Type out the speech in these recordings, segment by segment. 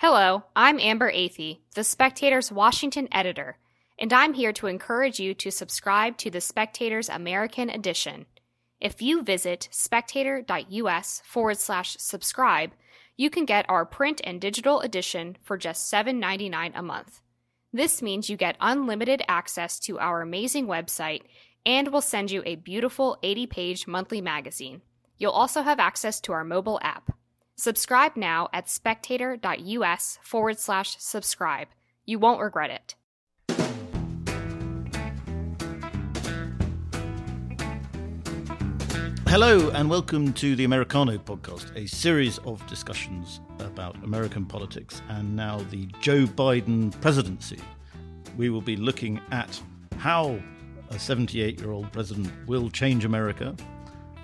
Hello, I'm Amber Athey, The Spectator's Washington editor, and I'm here to encourage you to subscribe to The Spectator's American edition. If you visit spectator.us forward slash subscribe, you can get our print and digital edition for just $7.99 a month. This means you get unlimited access to our amazing website and we'll send you a beautiful 80 page monthly magazine. You'll also have access to our mobile app. Subscribe now at spectator.us forward slash subscribe. You won't regret it. Hello, and welcome to the Americano podcast, a series of discussions about American politics and now the Joe Biden presidency. We will be looking at how a 78 year old president will change America,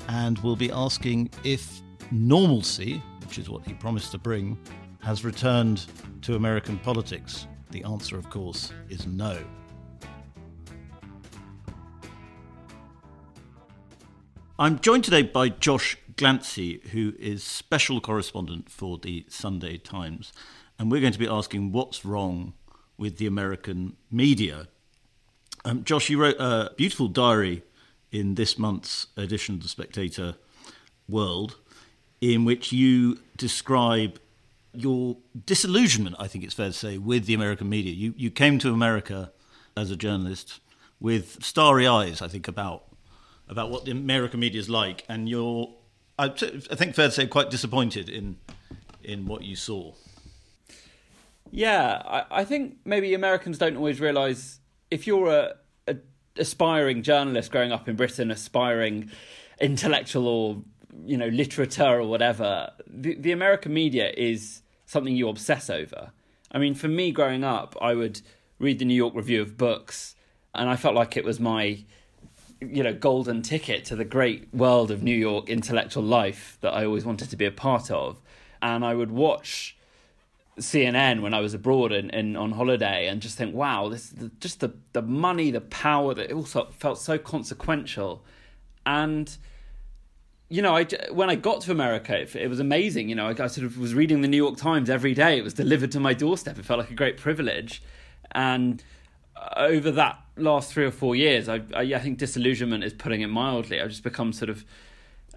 and we'll be asking if normalcy which is what he promised to bring, has returned to American politics? The answer, of course, is no. I'm joined today by Josh Glancy, who is special correspondent for the Sunday Times. And we're going to be asking what's wrong with the American media. Um, Josh, you wrote a beautiful diary in this month's edition of The Spectator World in which you describe your disillusionment, I think it's fair to say, with the American media. You, you came to America as a journalist with starry eyes, I think, about about what the American media is like, and you're, I, I think, fair to say, quite disappointed in in what you saw. Yeah, I, I think maybe Americans don't always realise if you're a, a aspiring journalist growing up in Britain, aspiring intellectual or you know literature or whatever the, the american media is something you obsess over. I mean for me growing up i would read the new york review of books and i felt like it was my you know golden ticket to the great world of new york intellectual life that i always wanted to be a part of. And i would watch CNN when I was abroad and, and on holiday, and just think, wow, this the, just the the money, the power that it also felt so consequential, and you know, I, when I got to America, it, it was amazing. You know, I, I, sort of was reading the New York Times every day. It was delivered to my doorstep. It felt like a great privilege. And uh, over that last three or four years, I, I, I think disillusionment is putting it mildly. I've just become sort of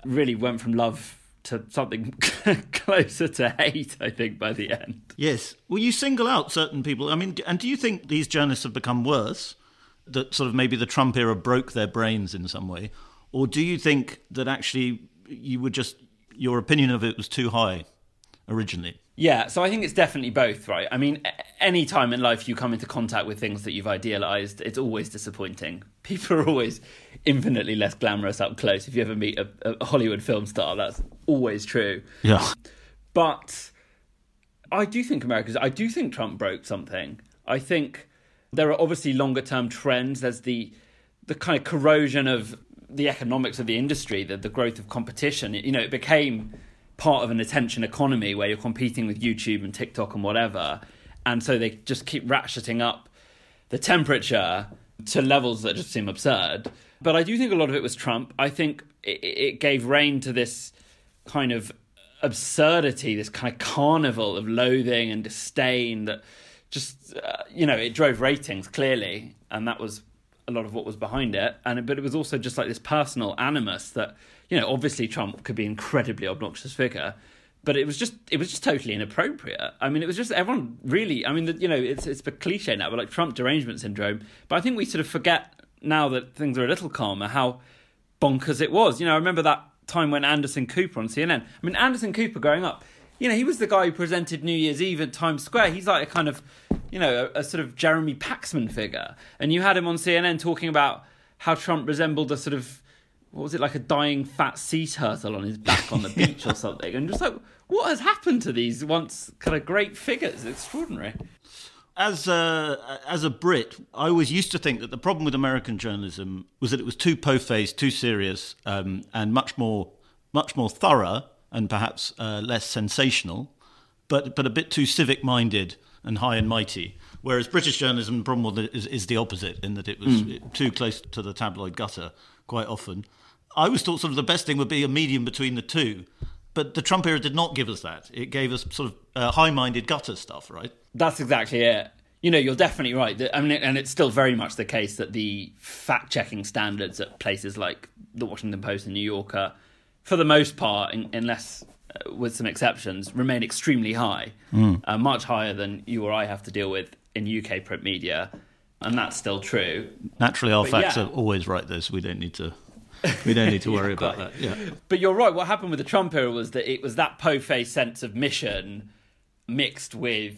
really went from love to something closer to hate, I think, by the end. Yes. Well, you single out certain people. I mean, and do you think these journalists have become worse? That sort of maybe the Trump era broke their brains in some way? Or do you think that actually you were just, your opinion of it was too high originally? Yeah, so I think it's definitely both, right? I mean, any time in life you come into contact with things that you've idealized, it's always disappointing. People are always infinitely less glamorous up close. If you ever meet a, a Hollywood film star, that's always true. Yeah. But I do think America's, I do think Trump broke something. I think there are obviously longer term trends. There's the the kind of corrosion of the economics of the industry, the, the growth of competition, you know, it became part of an attention economy where you're competing with YouTube and TikTok and whatever. And so they just keep ratcheting up the temperature to levels that just seem absurd. But I do think a lot of it was Trump. I think it, it gave rein to this kind of absurdity, this kind of carnival of loathing and disdain that just, uh, you know, it drove ratings clearly. And that was a lot of what was behind it, and but it was also just like this personal animus that you know obviously Trump could be an incredibly obnoxious figure, but it was just it was just totally inappropriate. I mean, it was just everyone really. I mean, you know, it's it's a cliche now, but like Trump derangement syndrome. But I think we sort of forget now that things are a little calmer how bonkers it was. You know, I remember that time when Anderson Cooper on CNN. I mean, Anderson Cooper growing up, you know, he was the guy who presented New Year's Eve at Times Square. He's like a kind of you know, a, a sort of Jeremy Paxman figure. And you had him on CNN talking about how Trump resembled a sort of what was it like a dying fat sea turtle on his back on the beach or something. And just like what has happened to these once kind of great figures? Extraordinary. As a, as a Brit, I always used to think that the problem with American journalism was that it was too po-faced, too serious, um, and much more much more thorough and perhaps uh, less sensational, but but a bit too civic-minded and high and mighty. Whereas British journalism, the problem is, is the opposite in that it was mm. too close to the tabloid gutter quite often. I always thought sort of the best thing would be a medium between the two. But the Trump era did not give us that. It gave us sort of uh, high-minded gutter stuff, right? That's exactly it. You know, you're definitely right. I mean, and it's still very much the case that the fact-checking standards at places like the Washington Post and New Yorker, for the most part, in, unless with some exceptions, remain extremely high, mm. uh, much higher than you or I have to deal with in UK print media, and that's still true. Naturally, our but facts yeah. are always right. This we don't need to we don't need to worry yeah, about that. Yeah. But you're right. What happened with the Trump era was that it was that po-faced sense of mission mixed with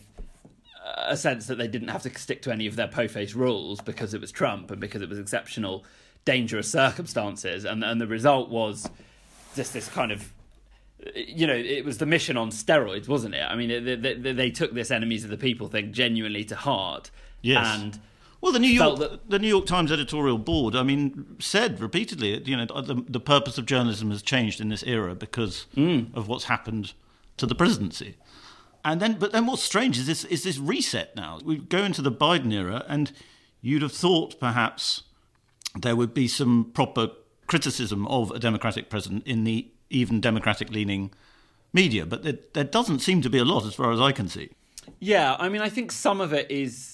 a sense that they didn't have to stick to any of their po-faced rules because it was Trump and because it was exceptional, dangerous circumstances, and and the result was just this kind of. You know, it was the mission on steroids, wasn't it? I mean, they, they, they took this enemies of the people thing genuinely to heart. Yes. And well, the New York that... the New York Times editorial board, I mean, said repeatedly, you know, the, the purpose of journalism has changed in this era because mm. of what's happened to the presidency. And then, but then, what's strange is this is this reset now. We go into the Biden era, and you'd have thought perhaps there would be some proper criticism of a Democratic president in the even Democratic leaning media, but there, there doesn't seem to be a lot, as far as I can see. Yeah, I mean, I think some of it is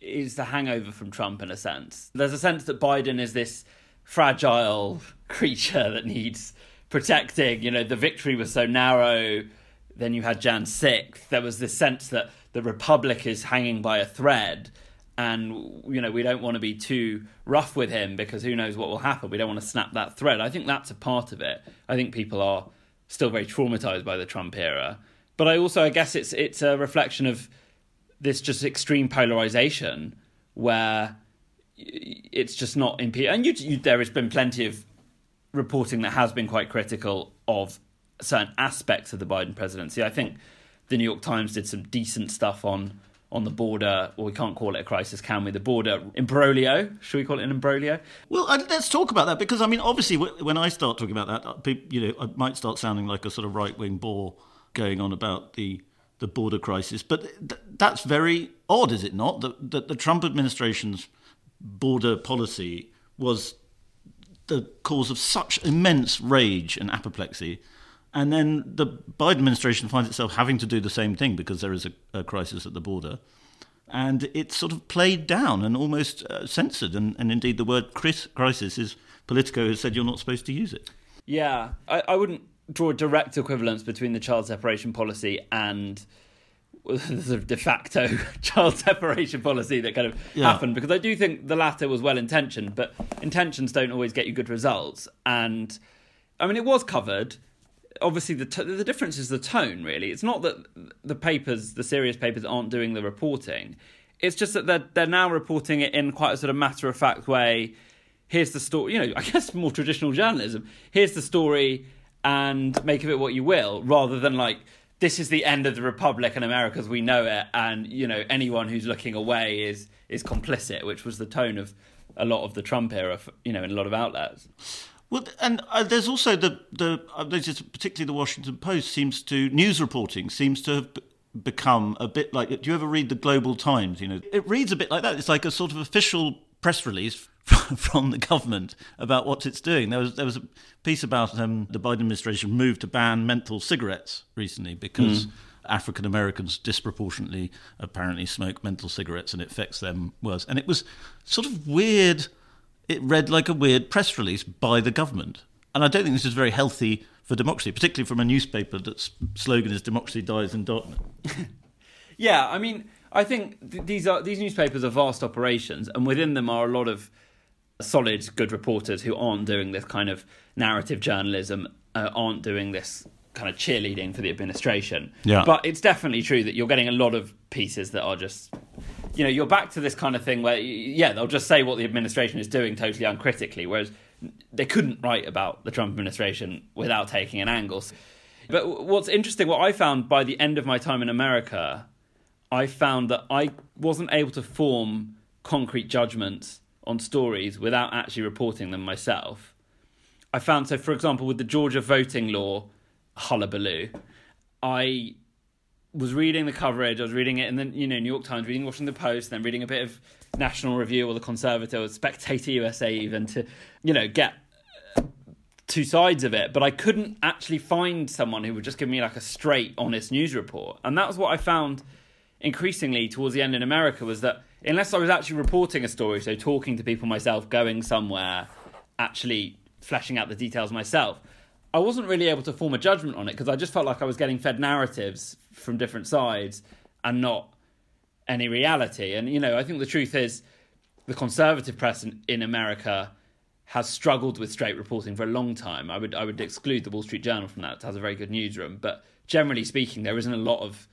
is the hangover from Trump in a sense. There's a sense that Biden is this fragile creature that needs protecting. You know, the victory was so narrow. Then you had Jan 6th. There was this sense that the Republic is hanging by a thread. And, you know, we don't want to be too rough with him because who knows what will happen. We don't want to snap that thread. I think that's a part of it. I think people are still very traumatized by the Trump era. But I also, I guess it's it's a reflection of this just extreme polarization where it's just not in and you, you, there has been plenty of reporting that has been quite critical of certain aspects of the Biden presidency. I think the New York Times did some decent stuff on on the border, well, we can't call it a crisis, can we? The border imbroglio. Should we call it an imbroglio? Well, uh, let's talk about that because I mean, obviously, when I start talking about that, you know, I might start sounding like a sort of right wing bore going on about the the border crisis. But th- that's very odd, is it not? That, that the Trump administration's border policy was the cause of such immense rage and apoplexy. And then the Biden administration finds itself having to do the same thing because there is a, a crisis at the border. And it's sort of played down and almost uh, censored. And, and indeed, the word crisis is Politico has said you're not supposed to use it. Yeah, I, I wouldn't draw a direct equivalence between the child separation policy and the sort of de facto child separation policy that kind of yeah. happened because I do think the latter was well intentioned, but intentions don't always get you good results. And I mean, it was covered. Obviously, the t- the difference is the tone. Really, it's not that the papers, the serious papers, aren't doing the reporting. It's just that they're they're now reporting it in quite a sort of matter of fact way. Here's the story. You know, I guess more traditional journalism. Here's the story and make of it what you will, rather than like this is the end of the republic and America as we know it, and you know anyone who's looking away is is complicit, which was the tone of a lot of the Trump era, you know, in a lot of outlets. Well, and uh, there's also the the uh, particularly the Washington Post seems to news reporting seems to have become a bit like. Do you ever read the Global Times? You know, it reads a bit like that. It's like a sort of official press release from the government about what it's doing. There was there was a piece about um, the Biden administration moved to ban menthol cigarettes recently because. Mm. African Americans disproportionately apparently smoke menthol cigarettes and it affects them worse. And it was sort of weird. It read like a weird press release by the government. And I don't think this is very healthy for democracy, particularly from a newspaper that's slogan is "Democracy dies in darkness." yeah, I mean, I think th- these are these newspapers are vast operations, and within them are a lot of solid, good reporters who aren't doing this kind of narrative journalism, uh, aren't doing this kind of cheerleading for the administration. Yeah. But it's definitely true that you're getting a lot of pieces that are just, you know, you're back to this kind of thing where, yeah, they'll just say what the administration is doing totally uncritically, whereas they couldn't write about the Trump administration without taking an angle. But what's interesting, what I found by the end of my time in America, I found that I wasn't able to form concrete judgments on stories without actually reporting them myself. I found so, for example, with the Georgia voting law hullabaloo, I was reading the coverage. I was reading it in the you know New York Times, reading Washington Post, then reading a bit of National Review or the Conservative, or Spectator USA, even to you know get uh, two sides of it, but I couldn't actually find someone who would just give me like a straight, honest news report. And that was what I found increasingly towards the end in America was that unless I was actually reporting a story, so talking to people myself, going somewhere, actually fleshing out the details myself, I wasn't really able to form a judgment on it because I just felt like I was getting fed narratives from different sides and not any reality. And, you know, I think the truth is the conservative press in, in America has struggled with straight reporting for a long time. I would I would exclude the Wall Street Journal from that. It has a very good newsroom, but generally speaking, there isn't a lot of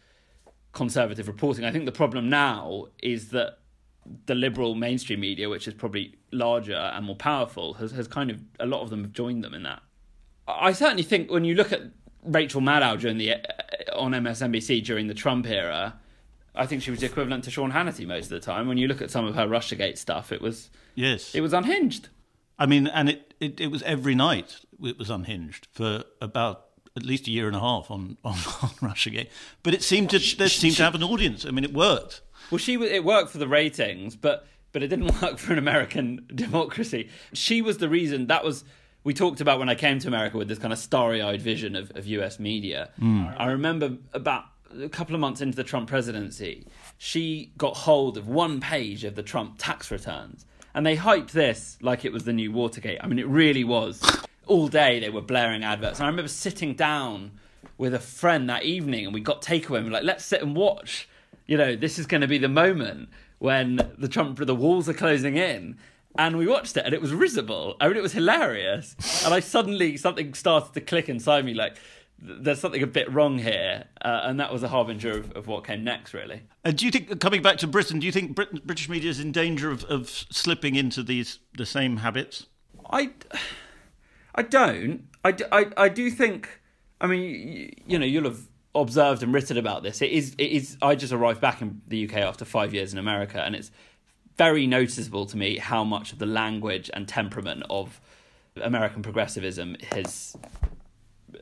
conservative reporting. I think the problem now is that the liberal mainstream media, which is probably larger and more powerful, has, has kind of a lot of them have joined them in that. I certainly think when you look at Rachel Maddow during the uh, on MSNBC during the Trump era, I think she was equivalent to Sean Hannity most of the time. When you look at some of her RussiaGate stuff, it was yes, it was unhinged. I mean, and it, it, it was every night it was unhinged for about at least a year and a half on on, on RussiaGate. But it seemed to there seemed to have an audience. I mean, it worked. Well, she it worked for the ratings, but but it didn't work for an American democracy. She was the reason that was we talked about when I came to America with this kind of starry eyed vision of, of US media. Mm. I remember about a couple of months into the Trump presidency, she got hold of one page of the Trump tax returns. And they hyped this like it was the new Watergate. I mean, it really was. All day they were blaring adverts. And I remember sitting down with a friend that evening and we got takeaway and we were like, let's sit and watch. You know, this is going to be the moment when the Trump, the walls are closing in and we watched it and it was risible. I mean, it was hilarious. And I suddenly, something started to click inside me like, there's something a bit wrong here. Uh, and that was a harbinger of, of, what came next, really. And do you think, coming back to Britain, do you think Britain, British media is in danger of, of slipping into these the same habits? I, I don't. I, I, I do think, I mean, you, you know, you'll have observed and written about this. It is, it is. I just arrived back in the UK after five years in America, and it's very noticeable to me how much of the language and temperament of American progressivism has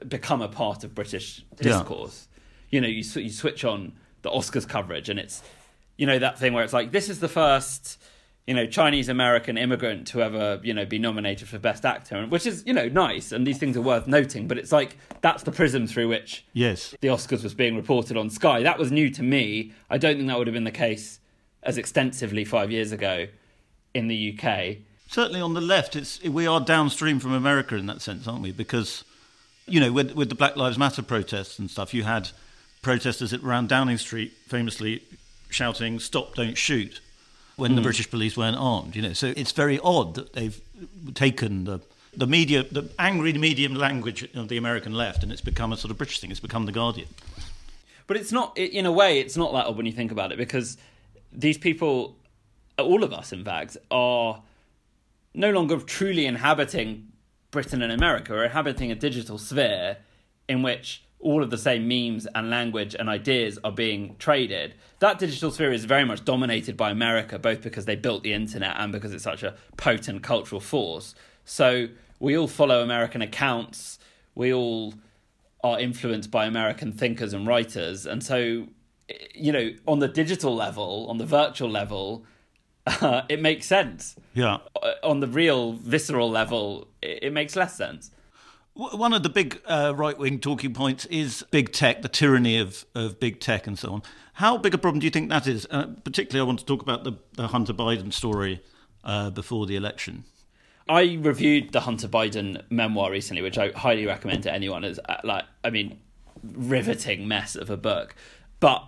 become a part of British discourse. Yeah. You know, you you switch on the Oscars coverage, and it's you know that thing where it's like this is the first you know Chinese American immigrant to ever you know be nominated for Best Actor, which is you know nice, and these things are worth noting. But it's like that's the prism through which yes the Oscars was being reported on Sky. That was new to me. I don't think that would have been the case as extensively five years ago in the UK. Certainly on the left, it's we are downstream from America in that sense, aren't we? Because you know, with with the Black Lives Matter protests and stuff, you had protesters around Downing Street famously shouting "Stop! Don't shoot" when mm. the British police weren't armed. You know, so it's very odd that they've taken the the media, the angry medium language of the American left, and it's become a sort of British thing. It's become the Guardian. But it's not, in a way, it's not that odd when you think about it, because these people, uh, all of us in fact, are no longer truly inhabiting Britain and America. We're inhabiting a digital sphere in which all of the same memes and language and ideas are being traded. That digital sphere is very much dominated by America, both because they built the internet and because it's such a potent cultural force. So we all follow American accounts. We all are influenced by American thinkers and writers. And so you know, on the digital level, on the virtual level, uh, it makes sense. Yeah. Uh, on the real visceral level, it, it makes less sense. One of the big uh, right wing talking points is big tech, the tyranny of, of big tech, and so on. How big a problem do you think that is? Uh, particularly, I want to talk about the, the Hunter Biden story uh, before the election. I reviewed the Hunter Biden memoir recently, which I highly recommend to anyone. It's uh, like, I mean, riveting mess of a book. But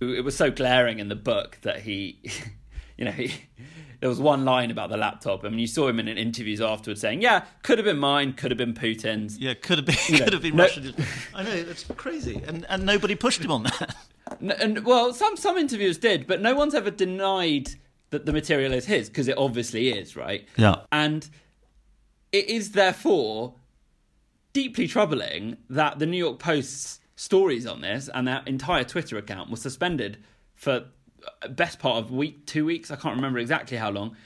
it was so glaring in the book that he, you know, he, there was one line about the laptop. I mean, you saw him in interviews afterwards saying, "Yeah, could have been mine, could have been Putin's." Yeah, could have been, you could know, have been no, Russian. I know it's crazy, and and nobody pushed him on that. And well, some some interviewers did, but no one's ever denied that the material is his because it obviously is, right? Yeah, and it is therefore deeply troubling that the New York Post's stories on this, and their entire Twitter account was suspended for uh, best part of week, two weeks. I can't remember exactly how long.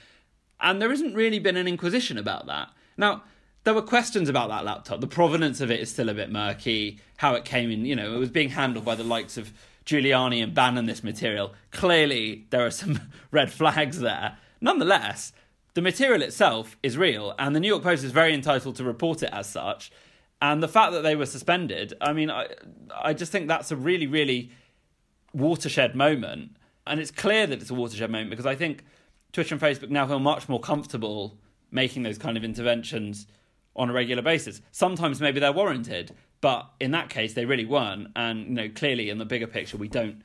And there hasn't really been an inquisition about that. Now, there were questions about that laptop. The provenance of it is still a bit murky. How it came in, you know, it was being handled by the likes of Giuliani and Bannon, this material. Clearly, there are some red flags there. Nonetheless, the material itself is real, and the New York Post is very entitled to report it as such. And the fact that they were suspended, I mean, I, I just think that's a really, really watershed moment. And it's clear that it's a watershed moment because I think Twitter and Facebook now feel much more comfortable making those kind of interventions on a regular basis. Sometimes maybe they're warranted, but in that case, they really weren't. And you know, clearly, in the bigger picture, we don't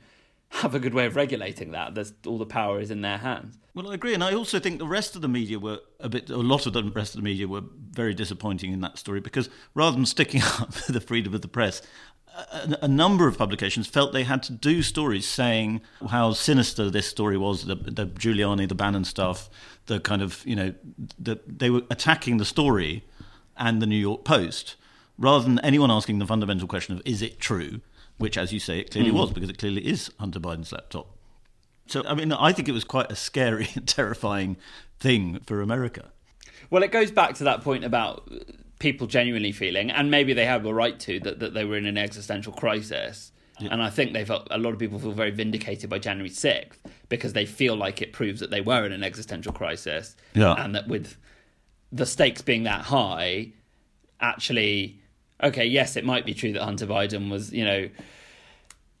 have a good way of regulating that. There's, all the power is in their hands. Well, I agree, and I also think the rest of the media were a bit. A lot of the rest of the media were very disappointing in that story because rather than sticking up for the freedom of the press, a, number of publications felt they had to do stories saying how sinister this story was. The, the Giuliani, the Bannon stuff, the kind of you know, the, they were attacking the story and the New York Post rather than anyone asking the fundamental question of is it true, which, as you say, it clearly mm. was because it clearly is Hunter Biden's laptop. So, I mean, I think it was quite a scary and terrifying thing for America. Well, it goes back to that point about people genuinely feeling, and maybe they have a right to, that, that they were in an existential crisis. Yeah. And I think they felt a lot of people feel very vindicated by January 6th because they feel like it proves that they were in an existential crisis. Yeah. And that with the stakes being that high, actually, okay, yes, it might be true that Hunter Biden was, you know,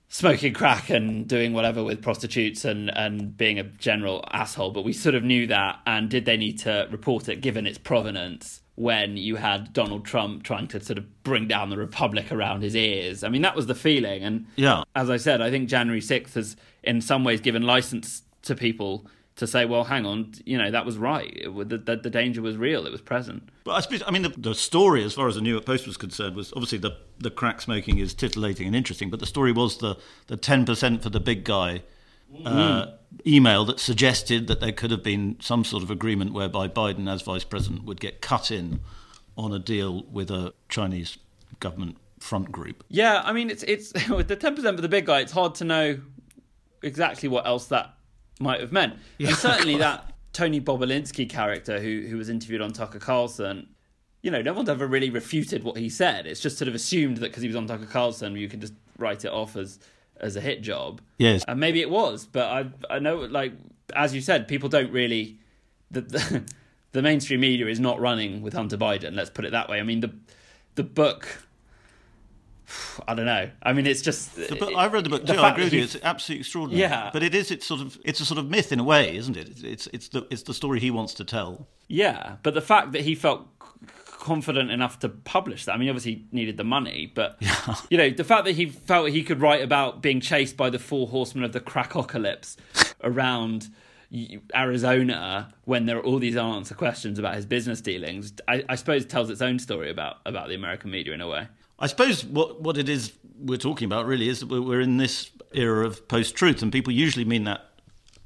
smoking crack and doing whatever with prostitutes and, and being a general asshole, but we sort of knew that. And did they need to report it given its provenance when you had Donald Trump trying to sort of bring down the Republic around his ears? I mean, that was the feeling. And yeah. as I said, I think January 6th has, in some ways, given license to people to say, well, hang on, you know, that was right. It, the, the, the, danger was real. It was present. But I suppose, I mean, the, the, story, as far as the New York Post was concerned, was obviously the, the crack smoking is titillating and interesting, but the story was the, the 10% for the big guy uh, mm. email that suggested that there could have been some sort of agreement whereby Biden, as vice president, would get cut in on a deal with a Chinese government front group. Yeah, I mean, it's, it's with the 10% for the big guy, it's hard to know exactly what else that might have meant. Yeah. And certainly that Tony Bobulinski character who who was interviewed on Tucker Carlson, you know, no one's ever really refuted what he said. It's just sort of assumed that because he was on Tucker Carlson, you can just write it off as as a hit job. Yes, and maybe it was, but I I know like as you said, people don't really the, the the mainstream media is not running with Hunter Biden. Let's put it that way. I mean the the book I don't know. I mean, it's just. Book, I've read the book too. The I agree with you. It's absolutely extraordinary. Yeah, but it is. It's sort of. It's a sort of myth in a way, isn't it? It's. It's, it's the. It's the story he wants to tell. Yeah, but the fact that he felt confident enough to publish that. I mean, obviously he needed the money, but yeah. you know, the fact that he felt he could write about being chased by the four horsemen of the crackocalypse around Arizona when there are all these unanswered questions about his business dealings, I, I suppose tells its own story about about the American media in a way. I suppose what what it is we're talking about really is that we're in this era of post truth, and people usually mean that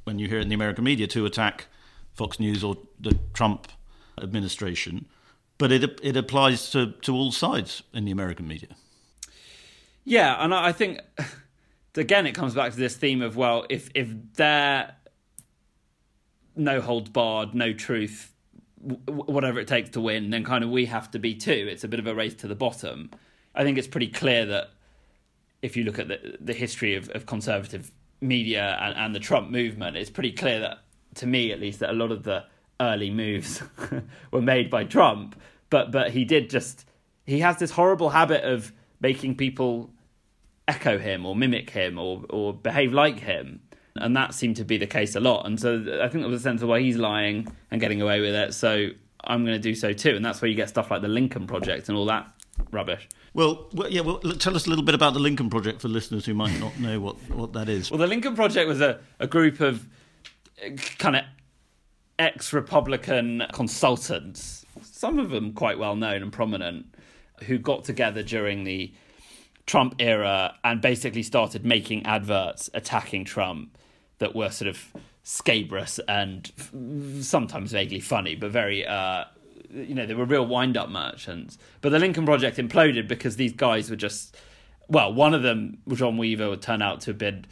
when you hear it in the American media to attack Fox News or the Trump administration, but it it applies to, to all sides in the American media. Yeah, and I think again it comes back to this theme of well, if if they're no holds barred, no truth, whatever it takes to win, then kind of we have to be too. It's a bit of a race to the bottom. I think it's pretty clear that if you look at the the history of, of conservative media and, and the Trump movement, it's pretty clear that, to me at least, that a lot of the early moves were made by Trump. But but he did just he has this horrible habit of making people echo him or mimic him or or behave like him. And that seemed to be the case a lot. And so I think there was a sense of why he's lying and getting away with it. So I'm going to do so too. And that's where you get stuff like the Lincoln Project and all that rubbish. Well, well, yeah. Well, tell us a little bit about the Lincoln Project for listeners who might not know what, what that is. Well, the Lincoln Project was a, a group of kind of ex-Republican consultants, some of them quite well known and prominent, who got together during the Trump era and basically started making adverts attacking Trump that were sort of scabrous and sometimes vaguely funny, but very uh, you know, they were real wind up merchants. But the Lincoln Project imploded because these guys were just, well, one of them, John Weaver, would turn out to have been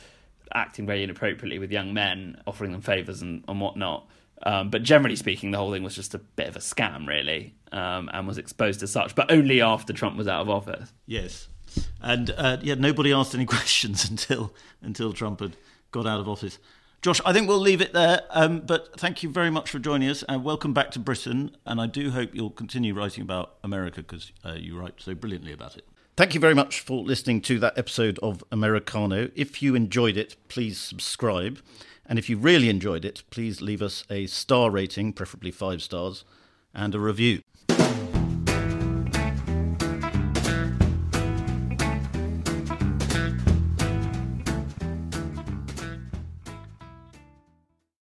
acting very inappropriately with young men, offering them favours and, and whatnot. Um, but generally speaking, the whole thing was just a bit of a scam, really, um, and was exposed as such, but only after Trump was out of office. Yes. And uh, yeah, nobody asked any questions until until Trump had got out of office. Josh, I think we'll leave it there. Um, but thank you very much for joining us and welcome back to Britain. And I do hope you'll continue writing about America because uh, you write so brilliantly about it. Thank you very much for listening to that episode of Americano. If you enjoyed it, please subscribe. And if you really enjoyed it, please leave us a star rating, preferably five stars, and a review.